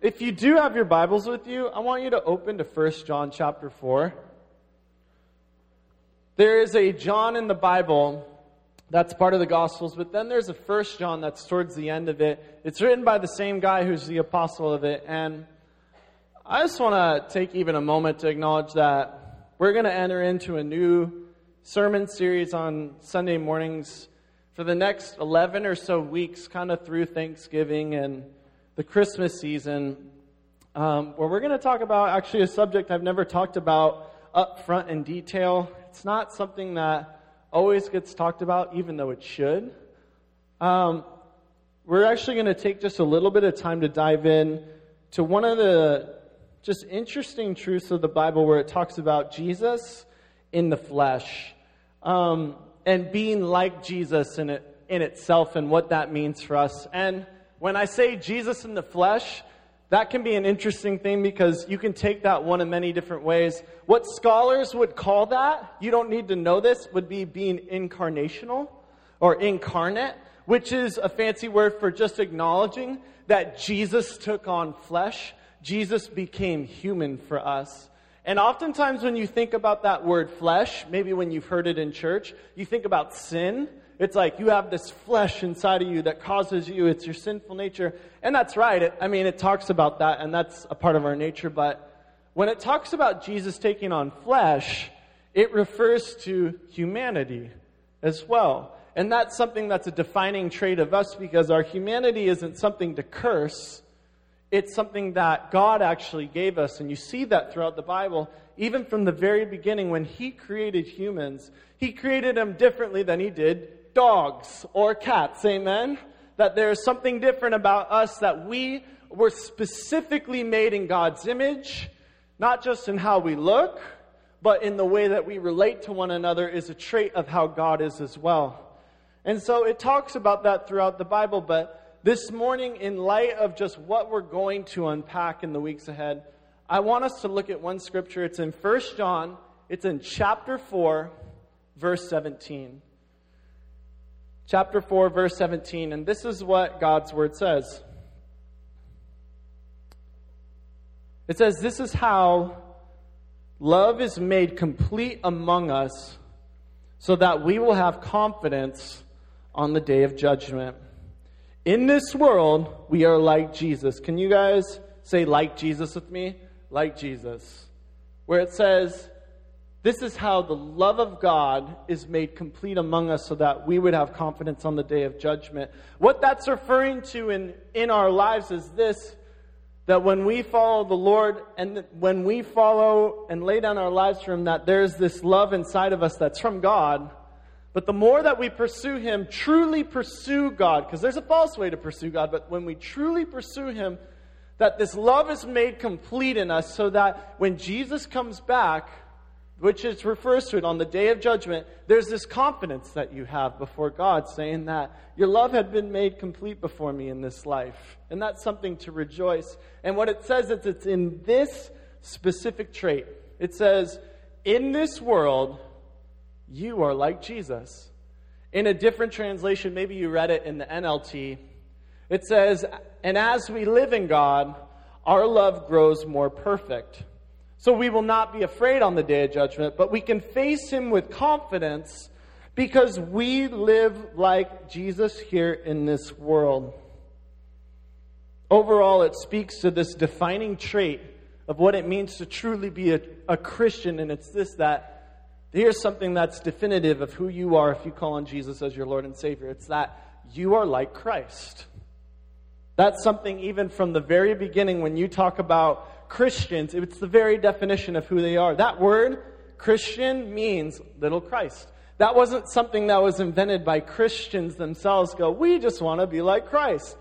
if you do have your Bibles with you, I want you to open to 1 John chapter 4. There is a John in the Bible that's part of the Gospels, but then there's a 1 John that's towards the end of it. It's written by the same guy who's the apostle of it. And I just want to take even a moment to acknowledge that we're going to enter into a new sermon series on Sunday mornings for the next 11 or so weeks, kind of through Thanksgiving and the Christmas season, um, where we're going to talk about actually a subject I've never talked about up front in detail. It's not something that always gets talked about, even though it should. Um, we're actually going to take just a little bit of time to dive in to one of the just interesting truths of the Bible where it talks about Jesus in the flesh um, and being like Jesus in it in itself and what that means for us. And when I say Jesus in the flesh, that can be an interesting thing because you can take that one in many different ways. What scholars would call that, you don't need to know this, would be being incarnational or incarnate, which is a fancy word for just acknowledging that Jesus took on flesh. Jesus became human for us. And oftentimes when you think about that word flesh, maybe when you've heard it in church, you think about sin it's like you have this flesh inside of you that causes you, it's your sinful nature. And that's right. It, I mean, it talks about that, and that's a part of our nature. But when it talks about Jesus taking on flesh, it refers to humanity as well. And that's something that's a defining trait of us because our humanity isn't something to curse. It's something that God actually gave us. And you see that throughout the Bible. Even from the very beginning, when He created humans, He created them differently than He did dogs or cats. Amen? That there's something different about us that we were specifically made in God's image, not just in how we look, but in the way that we relate to one another is a trait of how God is as well. And so it talks about that throughout the Bible, but this morning, in light of just what we're going to unpack in the weeks ahead, I want us to look at one scripture. It's in 1 John, it's in chapter 4, verse 17 chapter 4, verse 17, and this is what God's word says. It says, This is how love is made complete among us, so that we will have confidence on the day of judgment. In this world, we are like Jesus. Can you guys say, like Jesus with me? Like Jesus. Where it says, this is how the love of God is made complete among us so that we would have confidence on the day of judgment. What that's referring to in, in our lives is this that when we follow the Lord and when we follow and lay down our lives for Him, that there's this love inside of us that's from God. But the more that we pursue Him, truly pursue God, because there's a false way to pursue God, but when we truly pursue Him, that this love is made complete in us so that when Jesus comes back, which is refers to it on the day of judgment, there's this confidence that you have before God saying that your love had been made complete before me in this life. And that's something to rejoice. And what it says is it's in this specific trait. It says, in this world, you are like Jesus. In a different translation, maybe you read it in the NLT, it says, and as we live in God, our love grows more perfect. So we will not be afraid on the day of judgment, but we can face him with confidence because we live like Jesus here in this world. Overall, it speaks to this defining trait of what it means to truly be a, a Christian, and it's this that here's something that's definitive of who you are if you call on Jesus as your Lord and Savior. It's that you are like Christ. That's something even from the very beginning when you talk about Christians, it's the very definition of who they are. That word, Christian, means little Christ. That wasn't something that was invented by Christians themselves, go, we just want to be like Christ.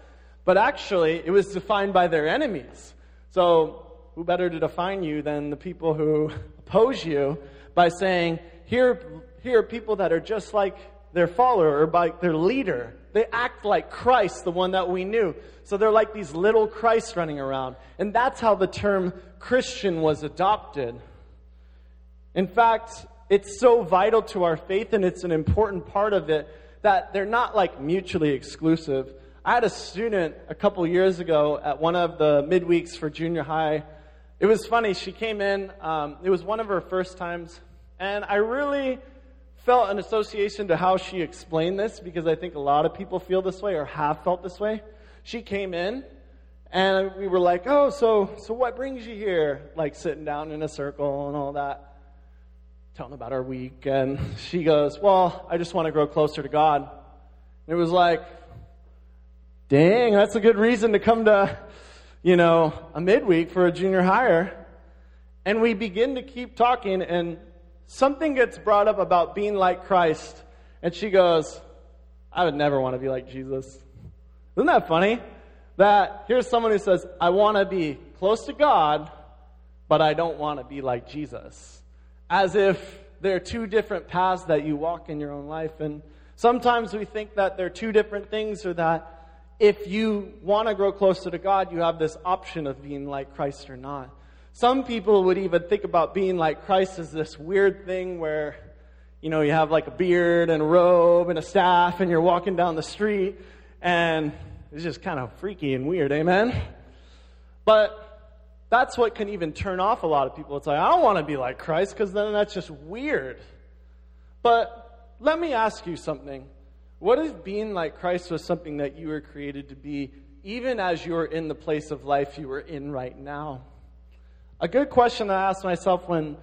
But actually, it was defined by their enemies. So, who better to define you than the people who oppose you by saying, here, here are people that are just like their follower or by their leader. They act like Christ, the one that we knew. So they're like these little Christs running around. And that's how the term Christian was adopted. In fact, it's so vital to our faith and it's an important part of it that they're not like mutually exclusive. I had a student a couple years ago at one of the midweeks for junior high. It was funny. She came in. Um, it was one of her first times, and I really felt an association to how she explained this because I think a lot of people feel this way or have felt this way. She came in, and we were like, "Oh, so so what brings you here?" Like sitting down in a circle and all that telling about our week, and she goes, Well, I just want to grow closer to God. And it was like, dang, that's a good reason to come to, you know, a midweek for a junior higher. And we begin to keep talking, and something gets brought up about being like Christ. And she goes, I would never want to be like Jesus. Isn't that funny? That here's someone who says, I want to be close to God, but I don't want to be like Jesus as if there are two different paths that you walk in your own life. And sometimes we think that they're two different things or that if you want to grow closer to God, you have this option of being like Christ or not. Some people would even think about being like Christ as this weird thing where, you know, you have like a beard and a robe and a staff and you're walking down the street and it's just kind of freaky and weird, amen? But that's what can even turn off a lot of people. It's like, I don't want to be like Christ because then that's just weird. But let me ask you something. What if being like Christ was something that you were created to be, even as you're in the place of life you are in right now? A good question I asked myself when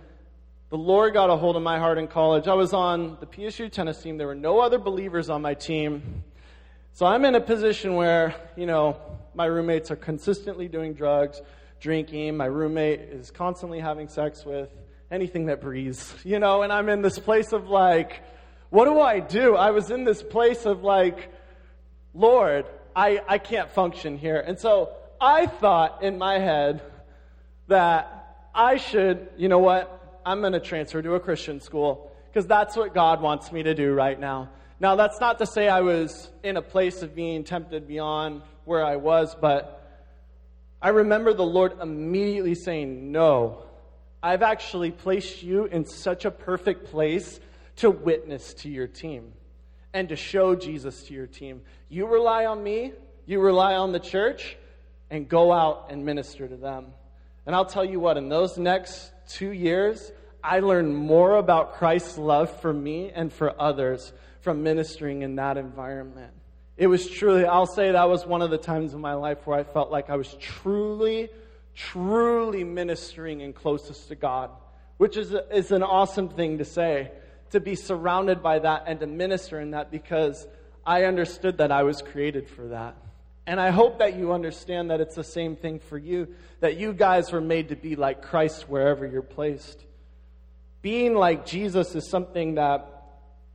the Lord got a hold of my heart in college. I was on the PSU tennis team. There were no other believers on my team. So I'm in a position where, you know, my roommates are consistently doing drugs drinking. My roommate is constantly having sex with anything that breathes, you know, and I'm in this place of like, what do I do? I was in this place of like, Lord, I, I can't function here. And so I thought in my head that I should, you know what? I'm going to transfer to a Christian school because that's what God wants me to do right now. Now, that's not to say I was in a place of being tempted beyond where I was, but I remember the Lord immediately saying, No, I've actually placed you in such a perfect place to witness to your team and to show Jesus to your team. You rely on me, you rely on the church, and go out and minister to them. And I'll tell you what, in those next two years, I learned more about Christ's love for me and for others from ministering in that environment. It was truly, I'll say that was one of the times in my life where I felt like I was truly, truly ministering and closest to God, which is, a, is an awesome thing to say, to be surrounded by that and to minister in that because I understood that I was created for that. And I hope that you understand that it's the same thing for you, that you guys were made to be like Christ wherever you're placed. Being like Jesus is something that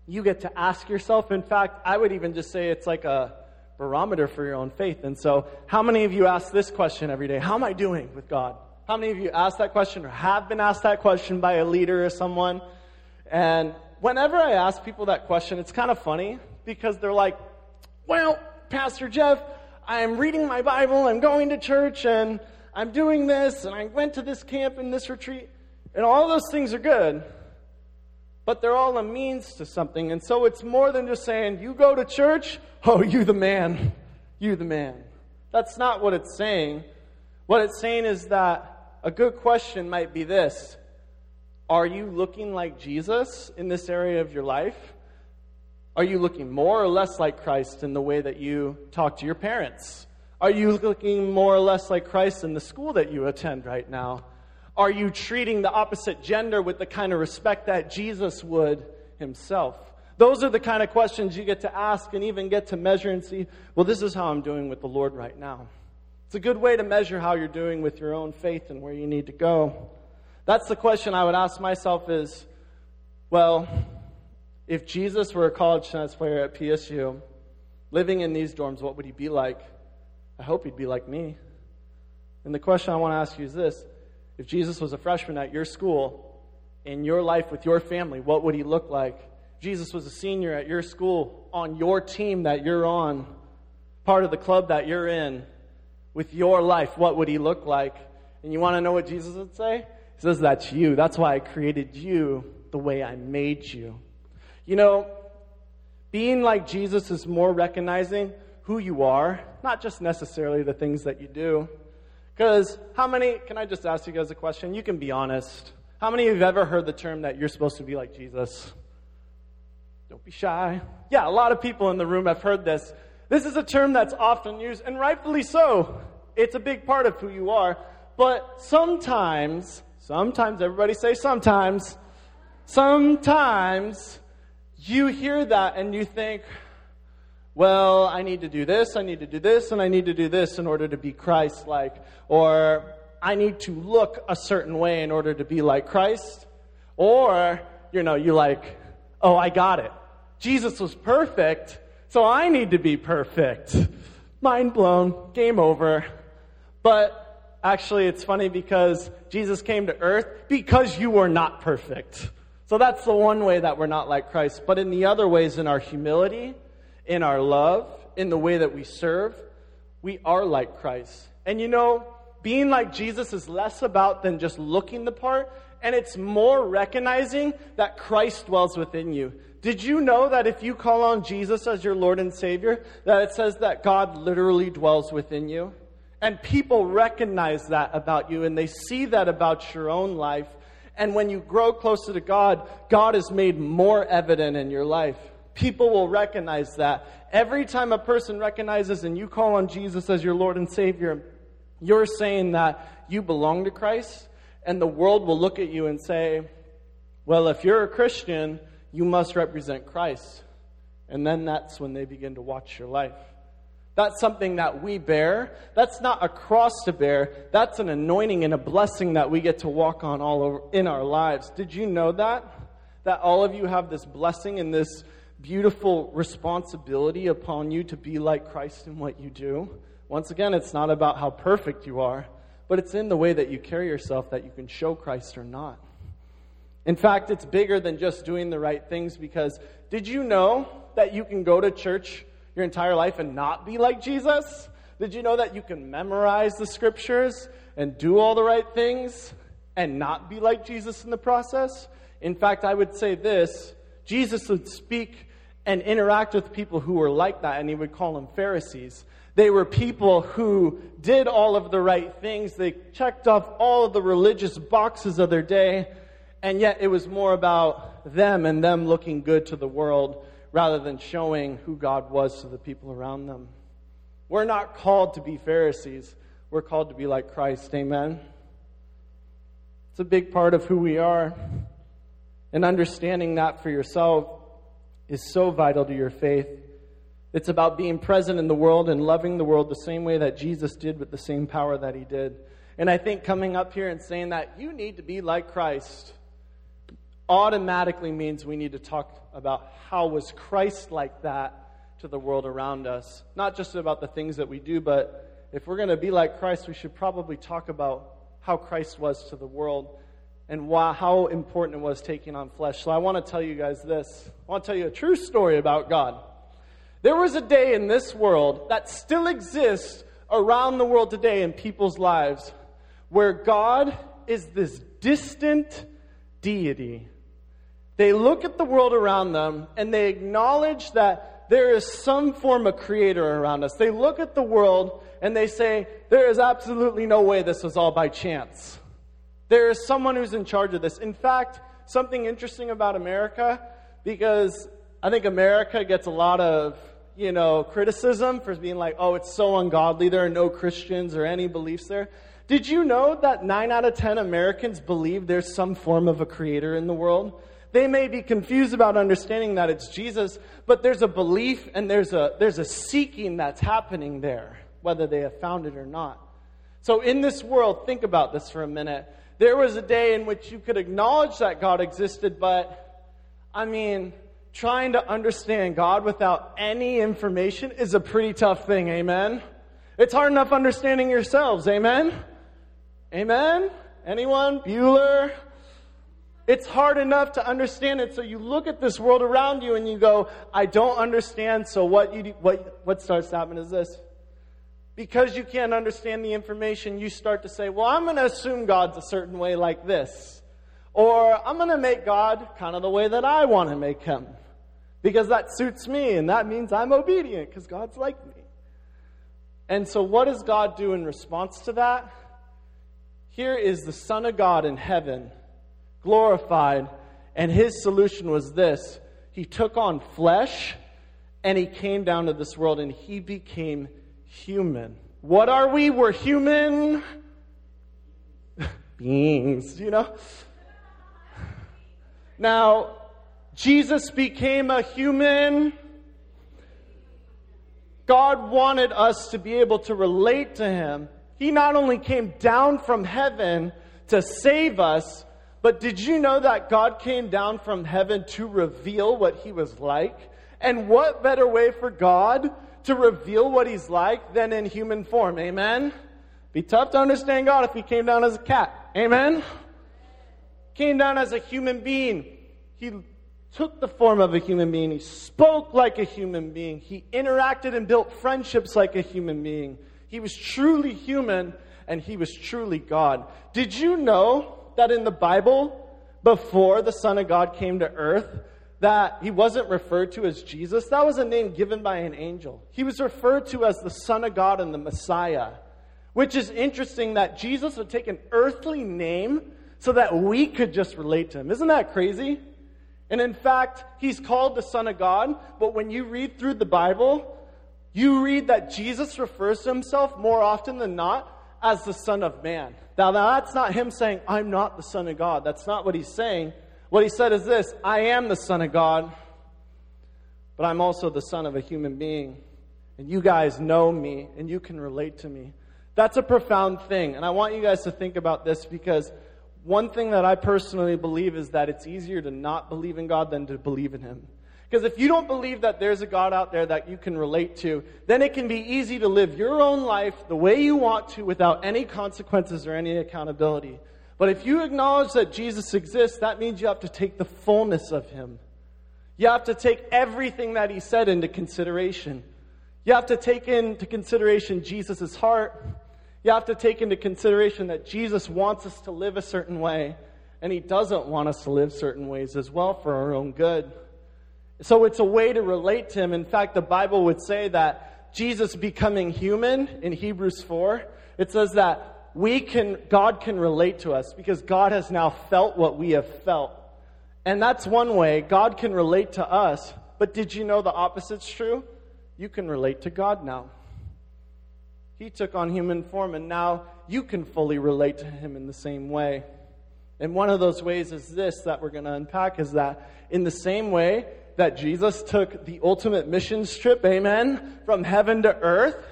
you get to ask yourself. In fact, I would even just say it's like a barometer for your own faith. And so, how many of you ask this question every day? How am I doing with God? How many of you ask that question or have been asked that question by a leader or someone? And whenever I ask people that question, it's kind of funny because they're like, well, Pastor Jeff, I'm reading my Bible, I'm going to church, and I'm doing this, and I went to this camp and this retreat, and all those things are good but they're all a means to something. And so it's more than just saying, you go to church, oh, you the man, you the man. That's not what it's saying. What it's saying is that a good question might be this Are you looking like Jesus in this area of your life? Are you looking more or less like Christ in the way that you talk to your parents? Are you looking more or less like Christ in the school that you attend right now? Are you treating the opposite gender with the kind of respect that Jesus would himself? Those are the kind of questions you get to ask and even get to measure and see, well, this is how I'm doing with the Lord right now. It's a good way to measure how you're doing with your own faith and where you need to go. That's the question I would ask myself is, well, if Jesus were a college tennis player at PSU, living in these dorms, what would he be like? I hope he'd be like me. And the question I want to ask you is this if Jesus was a freshman at your school, in your life with your family, what would he look like? Jesus was a senior at your school, on your team that you're on, part of the club that you're in, with your life, what would he look like? And you want to know what Jesus would say? He says, That's you. That's why I created you the way I made you. You know, being like Jesus is more recognizing who you are, not just necessarily the things that you do. Because how many, can I just ask you guys a question? You can be honest. How many of you have ever heard the term that you're supposed to be like Jesus? Don't be shy. Yeah, a lot of people in the room have heard this. This is a term that's often used, and rightfully so. It's a big part of who you are. But sometimes, sometimes, everybody say sometimes, sometimes you hear that and you think, well, I need to do this, I need to do this, and I need to do this in order to be Christ like. Or I need to look a certain way in order to be like Christ. Or, you know, you like, oh, I got it. Jesus was perfect, so I need to be perfect. Mind blown, game over. But actually, it's funny because Jesus came to earth because you were not perfect. So that's the one way that we're not like Christ. But in the other ways, in our humility, in our love, in the way that we serve, we are like Christ. And you know, being like Jesus is less about than just looking the part, and it's more recognizing that Christ dwells within you. Did you know that if you call on Jesus as your Lord and Savior, that it says that God literally dwells within you? And people recognize that about you and they see that about your own life. And when you grow closer to God, God is made more evident in your life people will recognize that. Every time a person recognizes and you call on Jesus as your Lord and Savior, you're saying that you belong to Christ, and the world will look at you and say, Well, if you're a Christian, you must represent Christ. And then that's when they begin to watch your life. That's something that we bear. That's not a cross to bear. That's an anointing and a blessing that we get to walk on all over in our lives. Did you know that? That all of you have this blessing and this beautiful responsibility upon you to be like Christ in what you do. Once again, it's not about how perfect you are, but it's in the way that you carry yourself that you can show Christ or not. In fact, it's bigger than just doing the right things because did you know that you can go to church your entire life and not be like Jesus? Did you know that you can memorize the scriptures and do all the right things and not be like Jesus in the process? In fact, I would say this Jesus would speak and interact with people who were like that, and he would call them Pharisees. They were people who did all of the right things. They checked off all of the religious boxes of their day, and yet it was more about them and them looking good to the world rather than showing who God was to the people around them. We're not called to be Pharisees. We're called to be like Christ. Amen. It's a big part of who we are. And understanding that for yourself is so vital to your faith. It's about being present in the world and loving the world the same way that Jesus did with the same power that he did. And I think coming up here and saying that you need to be like Christ automatically means we need to talk about how was Christ like that to the world around us. Not just about the things that we do, but if we're going to be like Christ, we should probably talk about how Christ was to the world and why, how important it was taking on flesh. So I want to tell you guys this. I want to tell you a true story about God. There was a day in this world that still exists around the world today in people's lives where God is this distant deity. They look at the world around them and they acknowledge that there is some form of creator around us. They look at the world and they say, there is absolutely no way this was all by chance. There is someone who's in charge of this. In fact, something interesting about America, because I think America gets a lot of, you know, criticism for being like, oh, it's so ungodly. There are no Christians or any beliefs there. Did you know that 9 out of 10 Americans believe there's some form of a creator in the world? They may be confused about understanding that it's Jesus, but there's a belief and there's a, there's a seeking that's happening there, whether they have found it or not. So in this world, think about this for a minute. There was a day in which you could acknowledge that God existed, but I mean, trying to understand God without any information is a pretty tough thing, amen? It's hard enough understanding yourselves, amen? Amen? Anyone? Bueller? It's hard enough to understand it, so you look at this world around you and you go, I don't understand, so what, you, what, what starts to happen is this because you can't understand the information, you start to say, well, I'm going to assume God's a certain way like this. Or I'm going to make God kind of the way that I want to make him. Because that suits me, and that means I'm obedient because God's like me. And so, what does God do in response to that? Here is the Son of God in heaven, glorified, and his solution was this He took on flesh and he came down to this world and he became human. What are we? We're human beings, you know? Now, Jesus became a human God wanted us to be able to relate to Him. He not only came down from heaven to save us, but did you know that God came down from heaven to reveal what He was like? And what better way for God to reveal what He's like than in human form? Amen? Be tough to understand God if He came down as a cat. Amen? Came down as a human being. He took the form of a human being. He spoke like a human being. He interacted and built friendships like a human being. He was truly human and he was truly God. Did you know that in the Bible, before the Son of God came to earth, that he wasn't referred to as Jesus? That was a name given by an angel. He was referred to as the Son of God and the Messiah, which is interesting that Jesus would take an earthly name so that we could just relate to him. Isn't that crazy? And in fact, he's called the Son of God, but when you read through the Bible, you read that Jesus refers to himself more often than not as the Son of Man. Now, that's not him saying, I'm not the Son of God. That's not what he's saying. What he said is this I am the Son of God, but I'm also the Son of a human being. And you guys know me, and you can relate to me. That's a profound thing. And I want you guys to think about this because one thing that I personally believe is that it's easier to not believe in God than to believe in Him. Because if you don't believe that there's a God out there that you can relate to, then it can be easy to live your own life the way you want to without any consequences or any accountability. But if you acknowledge that Jesus exists, that means you have to take the fullness of Him. You have to take everything that He said into consideration. You have to take into consideration Jesus' heart. You have to take into consideration that Jesus wants us to live a certain way, and He doesn't want us to live certain ways as well for our own good. So it's a way to relate to Him. In fact, the Bible would say that Jesus becoming human in Hebrews 4, it says that we can, God can relate to us because God has now felt what we have felt. And that's one way God can relate to us. But did you know the opposite's true? You can relate to God now. He took on human form, and now you can fully relate to him in the same way. And one of those ways is this that we're going to unpack is that in the same way that Jesus took the ultimate missions trip, amen, from heaven to earth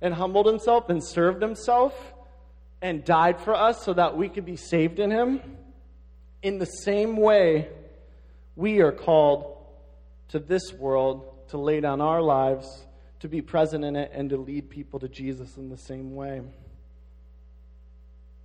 and humbled himself and served himself and died for us so that we could be saved in him, in the same way, we are called to this world to lay down our lives to be present in it and to lead people to Jesus in the same way.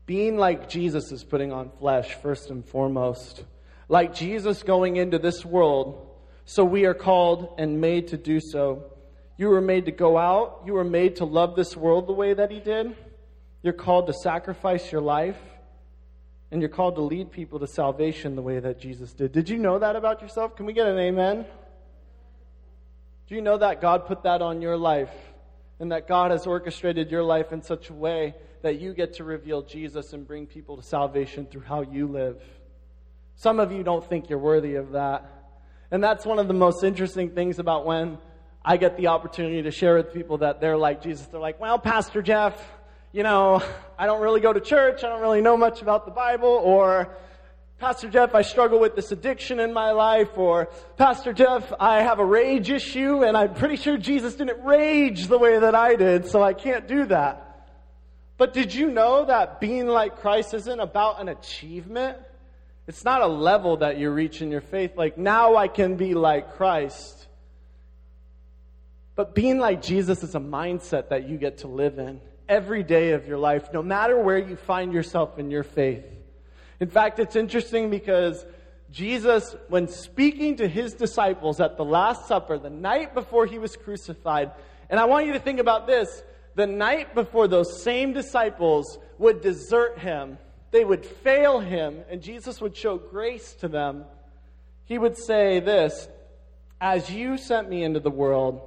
Being like Jesus is putting on flesh, first and foremost. Like Jesus going into this world, so we are called and made to do so. You were made to go out, you were made to love this world the way that He did. You're called to sacrifice your life, and you're called to lead people to salvation the way that Jesus did. Did you know that about yourself? Can we get an amen? Do you know that God put that on your life and that God has orchestrated your life in such a way that you get to reveal Jesus and bring people to salvation through how you live? Some of you don't think you're worthy of that. And that's one of the most interesting things about when I get the opportunity to share with people that they're like Jesus. They're like, well, Pastor Jeff, you know, I don't really go to church. I don't really know much about the Bible. Or, Pastor Jeff, I struggle with this addiction in my life, or Pastor Jeff, I have a rage issue, and I'm pretty sure Jesus didn't rage the way that I did, so I can't do that. But did you know that being like Christ isn't about an achievement? It's not a level that you reach in your faith, like now I can be like Christ. But being like Jesus is a mindset that you get to live in every day of your life, no matter where you find yourself in your faith. In fact, it's interesting because Jesus, when speaking to his disciples at the Last Supper, the night before he was crucified, and I want you to think about this the night before those same disciples would desert him, they would fail him, and Jesus would show grace to them, he would say this As you sent me into the world,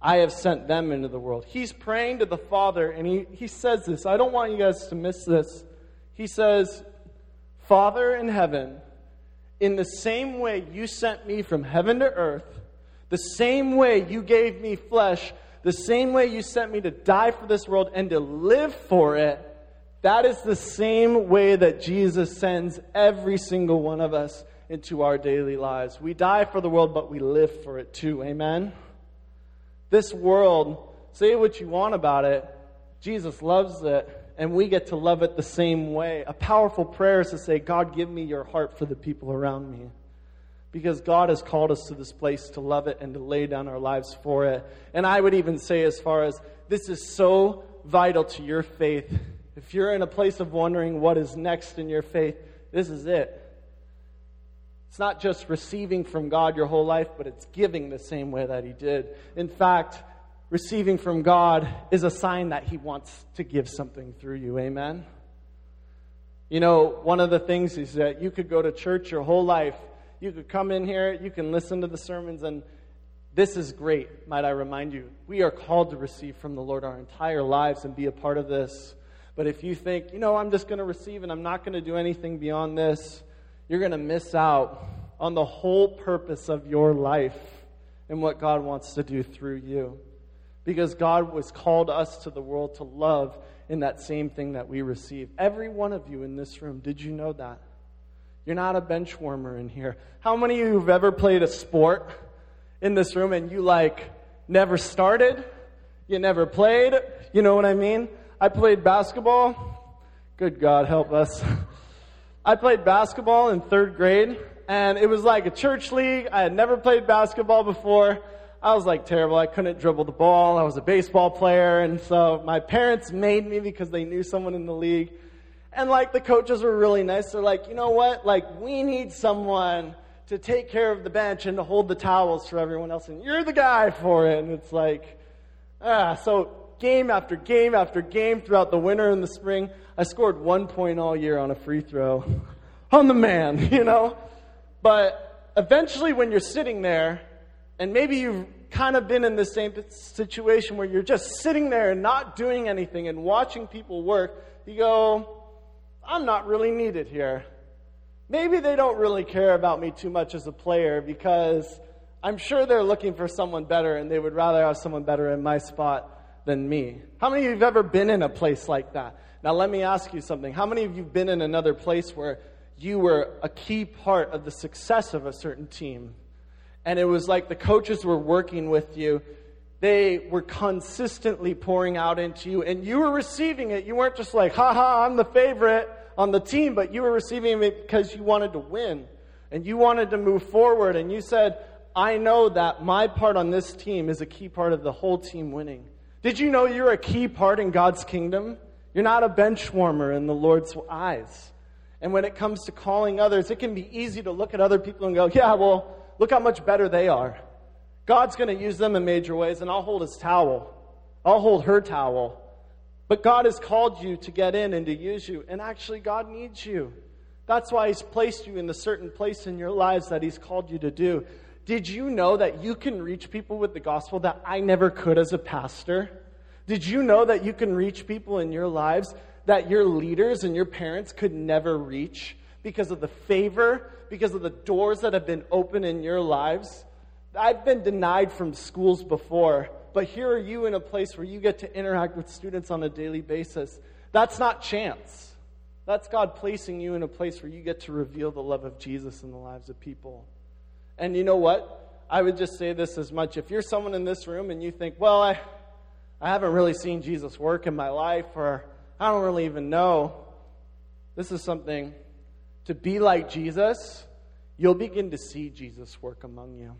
I have sent them into the world. He's praying to the Father, and he, he says this. I don't want you guys to miss this. He says, Father in heaven, in the same way you sent me from heaven to earth, the same way you gave me flesh, the same way you sent me to die for this world and to live for it, that is the same way that Jesus sends every single one of us into our daily lives. We die for the world, but we live for it too. Amen? This world, say what you want about it, Jesus loves it, and we get to love it the same way. A powerful prayer is to say, God, give me your heart for the people around me. Because God has called us to this place to love it and to lay down our lives for it. And I would even say, as far as this is so vital to your faith, if you're in a place of wondering what is next in your faith, this is it. It's not just receiving from God your whole life, but it's giving the same way that He did. In fact, receiving from God is a sign that He wants to give something through you. Amen? You know, one of the things is that you could go to church your whole life, you could come in here, you can listen to the sermons, and this is great, might I remind you. We are called to receive from the Lord our entire lives and be a part of this. But if you think, you know, I'm just going to receive and I'm not going to do anything beyond this, you're going to miss out on the whole purpose of your life and what God wants to do through you. Because God was called us to the world to love in that same thing that we receive. Every one of you in this room, did you know that? You're not a bench warmer in here. How many of you have ever played a sport in this room and you like never started? You never played? You know what I mean? I played basketball. Good God, help us. I played basketball in third grade, and it was like a church league. I had never played basketball before. I was like terrible. I couldn't dribble the ball. I was a baseball player, and so my parents made me because they knew someone in the league. And like the coaches were really nice. They're like, you know what? Like, we need someone to take care of the bench and to hold the towels for everyone else, and you're the guy for it. And it's like, ah, so game after game after game throughout the winter and the spring. I scored one point all year on a free throw. on the man, you know? But eventually, when you're sitting there, and maybe you've kind of been in the same situation where you're just sitting there and not doing anything and watching people work, you go, I'm not really needed here. Maybe they don't really care about me too much as a player because I'm sure they're looking for someone better and they would rather have someone better in my spot than me. How many of you have ever been in a place like that? Now, let me ask you something. How many of you have been in another place where you were a key part of the success of a certain team? And it was like the coaches were working with you. They were consistently pouring out into you, and you were receiving it. You weren't just like, ha ha, I'm the favorite on the team, but you were receiving it because you wanted to win and you wanted to move forward. And you said, I know that my part on this team is a key part of the whole team winning. Did you know you're a key part in God's kingdom? You're not a bench warmer in the Lord's eyes. And when it comes to calling others, it can be easy to look at other people and go, yeah, well, look how much better they are. God's going to use them in major ways, and I'll hold his towel. I'll hold her towel. But God has called you to get in and to use you, and actually, God needs you. That's why He's placed you in the certain place in your lives that He's called you to do. Did you know that you can reach people with the gospel that I never could as a pastor? Did you know that you can reach people in your lives that your leaders and your parents could never reach because of the favor, because of the doors that have been open in your lives? I've been denied from schools before, but here are you in a place where you get to interact with students on a daily basis. That's not chance. That's God placing you in a place where you get to reveal the love of Jesus in the lives of people. And you know what? I would just say this as much. If you're someone in this room and you think, well, I, I haven't really seen Jesus work in my life, or I don't really even know, this is something to be like Jesus, you'll begin to see Jesus work among you.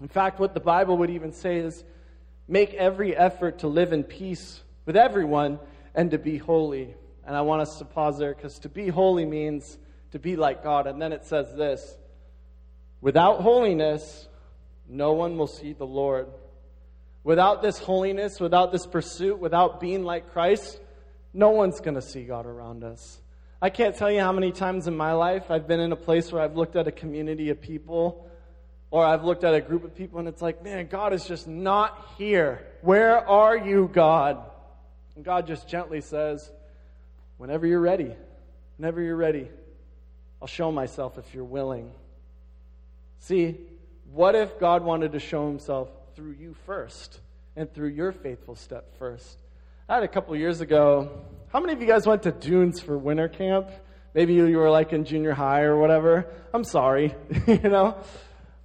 In fact, what the Bible would even say is make every effort to live in peace with everyone and to be holy. And I want us to pause there because to be holy means to be like God. And then it says this Without holiness, no one will see the Lord. Without this holiness, without this pursuit, without being like Christ, no one's going to see God around us. I can't tell you how many times in my life I've been in a place where I've looked at a community of people Or I've looked at a group of people and it's like, man, God is just not here. Where are you, God? And God just gently says, whenever you're ready, whenever you're ready, I'll show myself if you're willing. See, what if God wanted to show himself through you first and through your faithful step first? I had a couple years ago. How many of you guys went to Dunes for winter camp? Maybe you were like in junior high or whatever. I'm sorry, you know?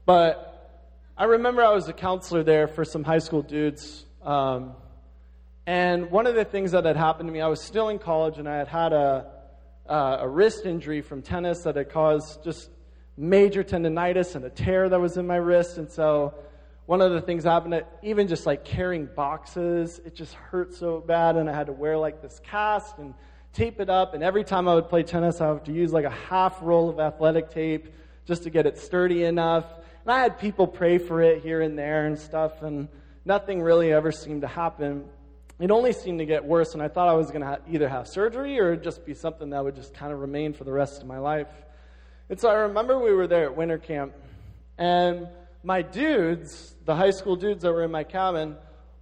But I remember I was a counselor there for some high school dudes. Um, and one of the things that had happened to me, I was still in college and I had had a, uh, a wrist injury from tennis that had caused just major tendonitis and a tear that was in my wrist. And so one of the things happened that even just like carrying boxes, it just hurt so bad. And I had to wear like this cast and tape it up. And every time I would play tennis, I would have to use like a half roll of athletic tape just to get it sturdy enough. And I had people pray for it here and there and stuff. And nothing really ever seemed to happen. It only seemed to get worse. And I thought I was going to either have surgery or just be something that would just kind of remain for the rest of my life. And so I remember we were there at winter camp. And my dudes, the high school dudes that were in my cabin,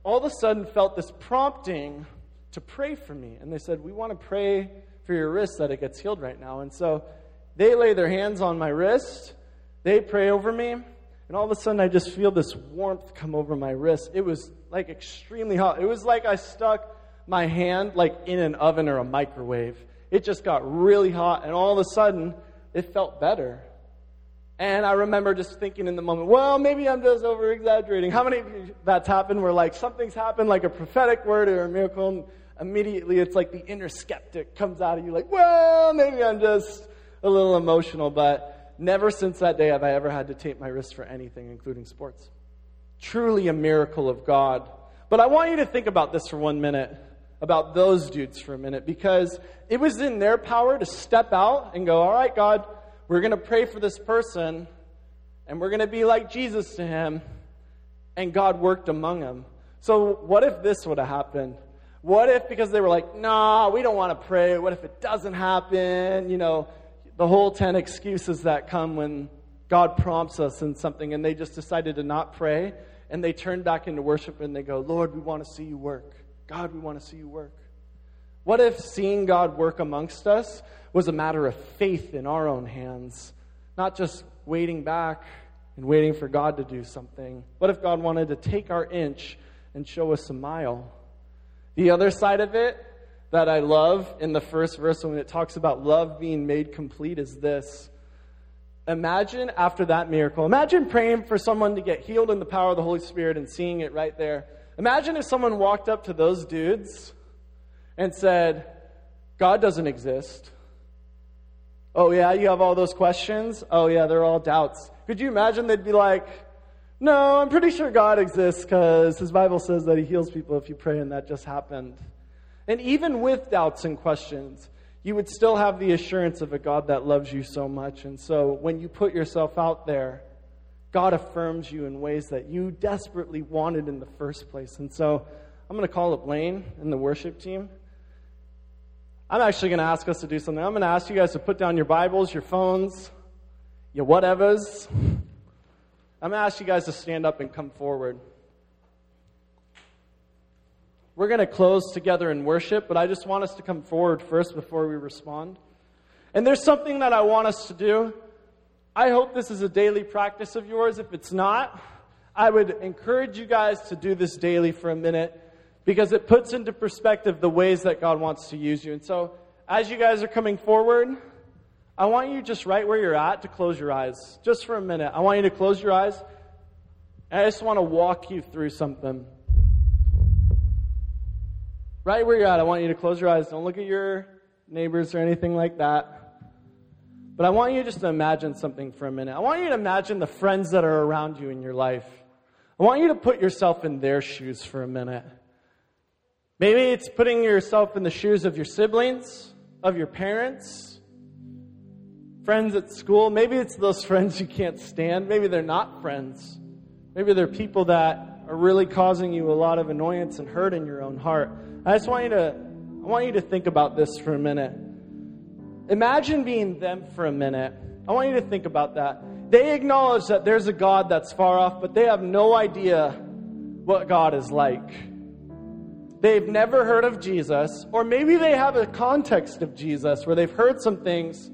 all of a sudden felt this prompting to pray for me. And they said, We want to pray for your wrist that it gets healed right now. And so they lay their hands on my wrist, they pray over me, and all of a sudden I just feel this warmth come over my wrist. It was like extremely hot. It was like I stuck my hand like in an oven or a microwave. It just got really hot, and all of a sudden it felt better. And I remember just thinking in the moment, well, maybe I'm just over exaggerating. How many of you that's happened where like something's happened, like a prophetic word or a miracle, and immediately it's like the inner skeptic comes out of you like, well, maybe I'm just a little emotional, but never since that day have I ever had to tape my wrist for anything, including sports. Truly a miracle of God. But I want you to think about this for one minute, about those dudes for a minute, because it was in their power to step out and go, all right, God, we're going to pray for this person, and we're going to be like Jesus to him, and God worked among them. So, what if this would have happened? What if, because they were like, nah, we don't want to pray, what if it doesn't happen? You know, the whole 10 excuses that come when God prompts us in something, and they just decided to not pray, and they turn back into worship and they go, Lord, we want to see you work. God, we want to see you work. What if seeing God work amongst us was a matter of faith in our own hands, not just waiting back and waiting for God to do something? What if God wanted to take our inch and show us a mile? The other side of it that I love in the first verse when it talks about love being made complete is this. Imagine after that miracle, imagine praying for someone to get healed in the power of the Holy Spirit and seeing it right there. Imagine if someone walked up to those dudes and said, God doesn't exist. Oh, yeah, you have all those questions? Oh, yeah, they're all doubts. Could you imagine they'd be like, no, I'm pretty sure God exists because his Bible says that he heals people if you pray, and that just happened. And even with doubts and questions, you would still have the assurance of a God that loves you so much. And so when you put yourself out there, God affirms you in ways that you desperately wanted in the first place. And so I'm going to call up Lane and the worship team. I'm actually going to ask us to do something. I'm going to ask you guys to put down your Bibles, your phones, your whatevers. I'm going to ask you guys to stand up and come forward. We're going to close together in worship, but I just want us to come forward first before we respond. And there's something that I want us to do. I hope this is a daily practice of yours. If it's not, I would encourage you guys to do this daily for a minute because it puts into perspective the ways that God wants to use you. And so, as you guys are coming forward, I want you just right where you're at to close your eyes, just for a minute. I want you to close your eyes. And I just want to walk you through something. Right where you're at, I want you to close your eyes. Don't look at your neighbors or anything like that. But I want you just to imagine something for a minute. I want you to imagine the friends that are around you in your life. I want you to put yourself in their shoes for a minute. Maybe it's putting yourself in the shoes of your siblings, of your parents, friends at school. Maybe it's those friends you can't stand. Maybe they're not friends. Maybe they're people that are really causing you a lot of annoyance and hurt in your own heart. I just want you to I want you to think about this for a minute. Imagine being them for a minute. I want you to think about that. they acknowledge that there's a God that's far off, but they have no idea what God is like. They've never heard of Jesus, or maybe they have a context of Jesus where they've heard some things,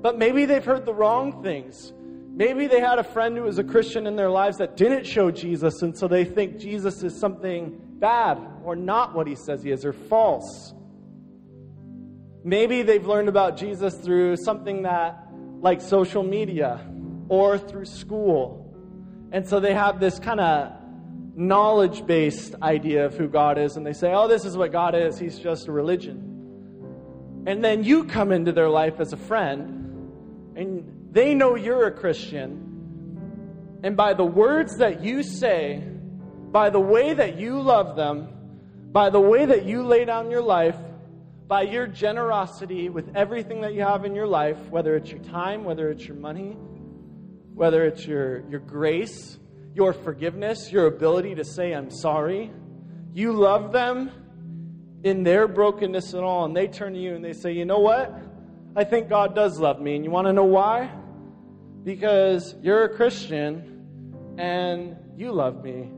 but maybe they've heard the wrong things. Maybe they had a friend who was a Christian in their lives that didn't show Jesus, and so they think Jesus is something bad or not what he says he is or false. Maybe they've learned about Jesus through something that, like social media or through school. And so they have this kind of knowledge based idea of who God is, and they say, oh, this is what God is, He's just a religion. And then you come into their life as a friend, and they know you're a Christian. And by the words that you say, by the way that you love them, by the way that you lay down your life, by your generosity with everything that you have in your life, whether it's your time, whether it's your money, whether it's your, your grace, your forgiveness, your ability to say, I'm sorry. You love them in their brokenness and all, and they turn to you and they say, You know what? I think God does love me. And you want to know why? Because you're a Christian and you love me.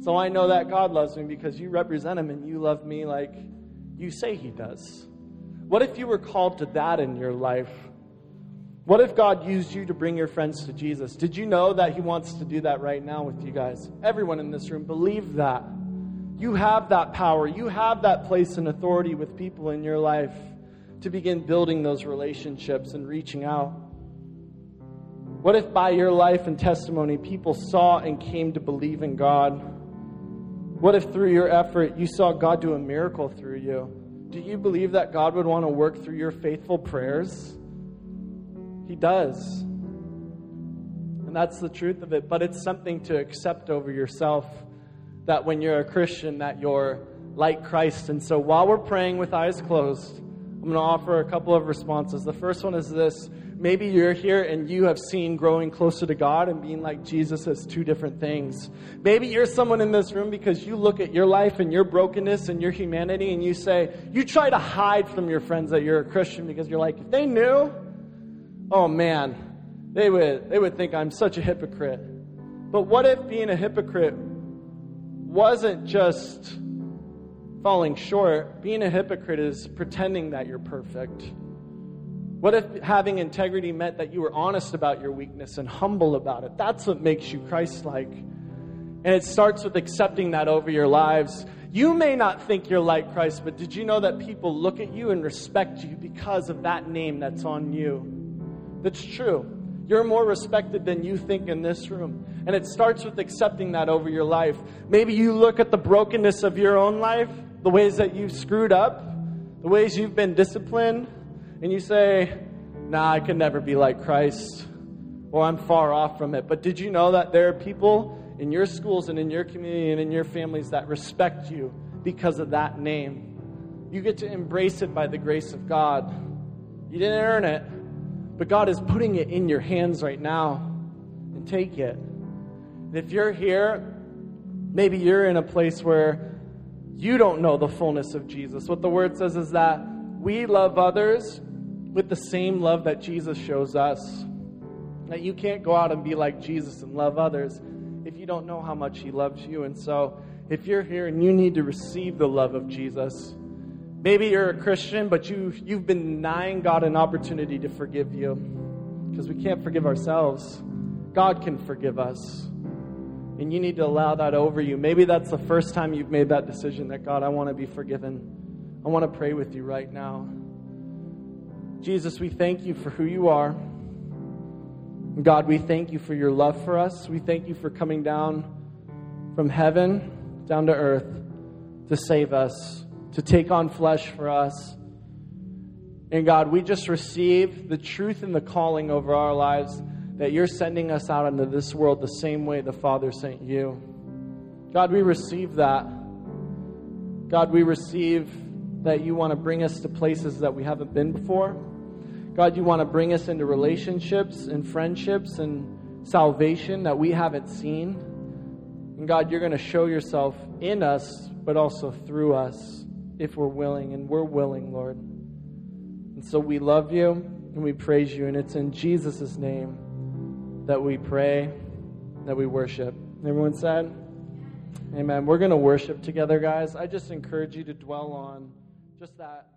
So I know that God loves me because you represent Him and you love me like you say He does. What if you were called to that in your life? What if God used you to bring your friends to Jesus? Did you know that He wants to do that right now with you guys? Everyone in this room, believe that. You have that power. You have that place and authority with people in your life to begin building those relationships and reaching out. What if by your life and testimony people saw and came to believe in God? What if through your effort you saw God do a miracle through you? Do you believe that God would want to work through your faithful prayers? He does. And that's the truth of it. But it's something to accept over yourself that when you're a Christian, that you're like Christ. And so while we're praying with eyes closed, I'm going to offer a couple of responses. The first one is this maybe you're here and you have seen growing closer to God and being like Jesus as two different things. Maybe you're someone in this room because you look at your life and your brokenness and your humanity and you say, you try to hide from your friends that you're a Christian because you're like, if they knew, oh man, they would, they would think I'm such a hypocrite. But what if being a hypocrite wasn't just falling short? Being a hypocrite is pretending that you're perfect. What if having integrity meant that you were honest about your weakness and humble about it? That's what makes you Christ like. And it starts with accepting that over your lives. You may not think you're like Christ, but did you know that people look at you and respect you because of that name that's on you? That's true. You're more respected than you think in this room. And it starts with accepting that over your life. Maybe you look at the brokenness of your own life, the ways that you've screwed up, the ways you've been disciplined, and you say, Nah, I can never be like Christ, or I'm far off from it. But did you know that there are people in your schools and in your community and in your families that respect you because of that name? You get to embrace it by the grace of God. You didn't earn it, but God is putting it in your hands right now. And take it. And if you're here, maybe you're in a place where you don't know the fullness of Jesus. What the word says is that we love others with the same love that Jesus shows us. That you can't go out and be like Jesus and love others if you don't know how much He loves you. And so, if you're here and you need to receive the love of Jesus, Maybe you're a Christian, but you, you've been denying God an opportunity to forgive you because we can't forgive ourselves. God can forgive us. And you need to allow that over you. Maybe that's the first time you've made that decision that God, I want to be forgiven. I want to pray with you right now. Jesus, we thank you for who you are. God, we thank you for your love for us. We thank you for coming down from heaven down to earth to save us to take on flesh for us. And God, we just receive the truth and the calling over our lives that you're sending us out into this world the same way the Father sent you. God, we receive that. God, we receive that you want to bring us to places that we haven't been before. God, you want to bring us into relationships and friendships and salvation that we haven't seen. And God, you're going to show yourself in us, but also through us if we're willing, and we're willing, Lord. And so we love you and we praise you, and it's in Jesus' name. that we pray, that we worship. Everyone said? Amen. We're going to worship together, guys. I just encourage you to dwell on just that.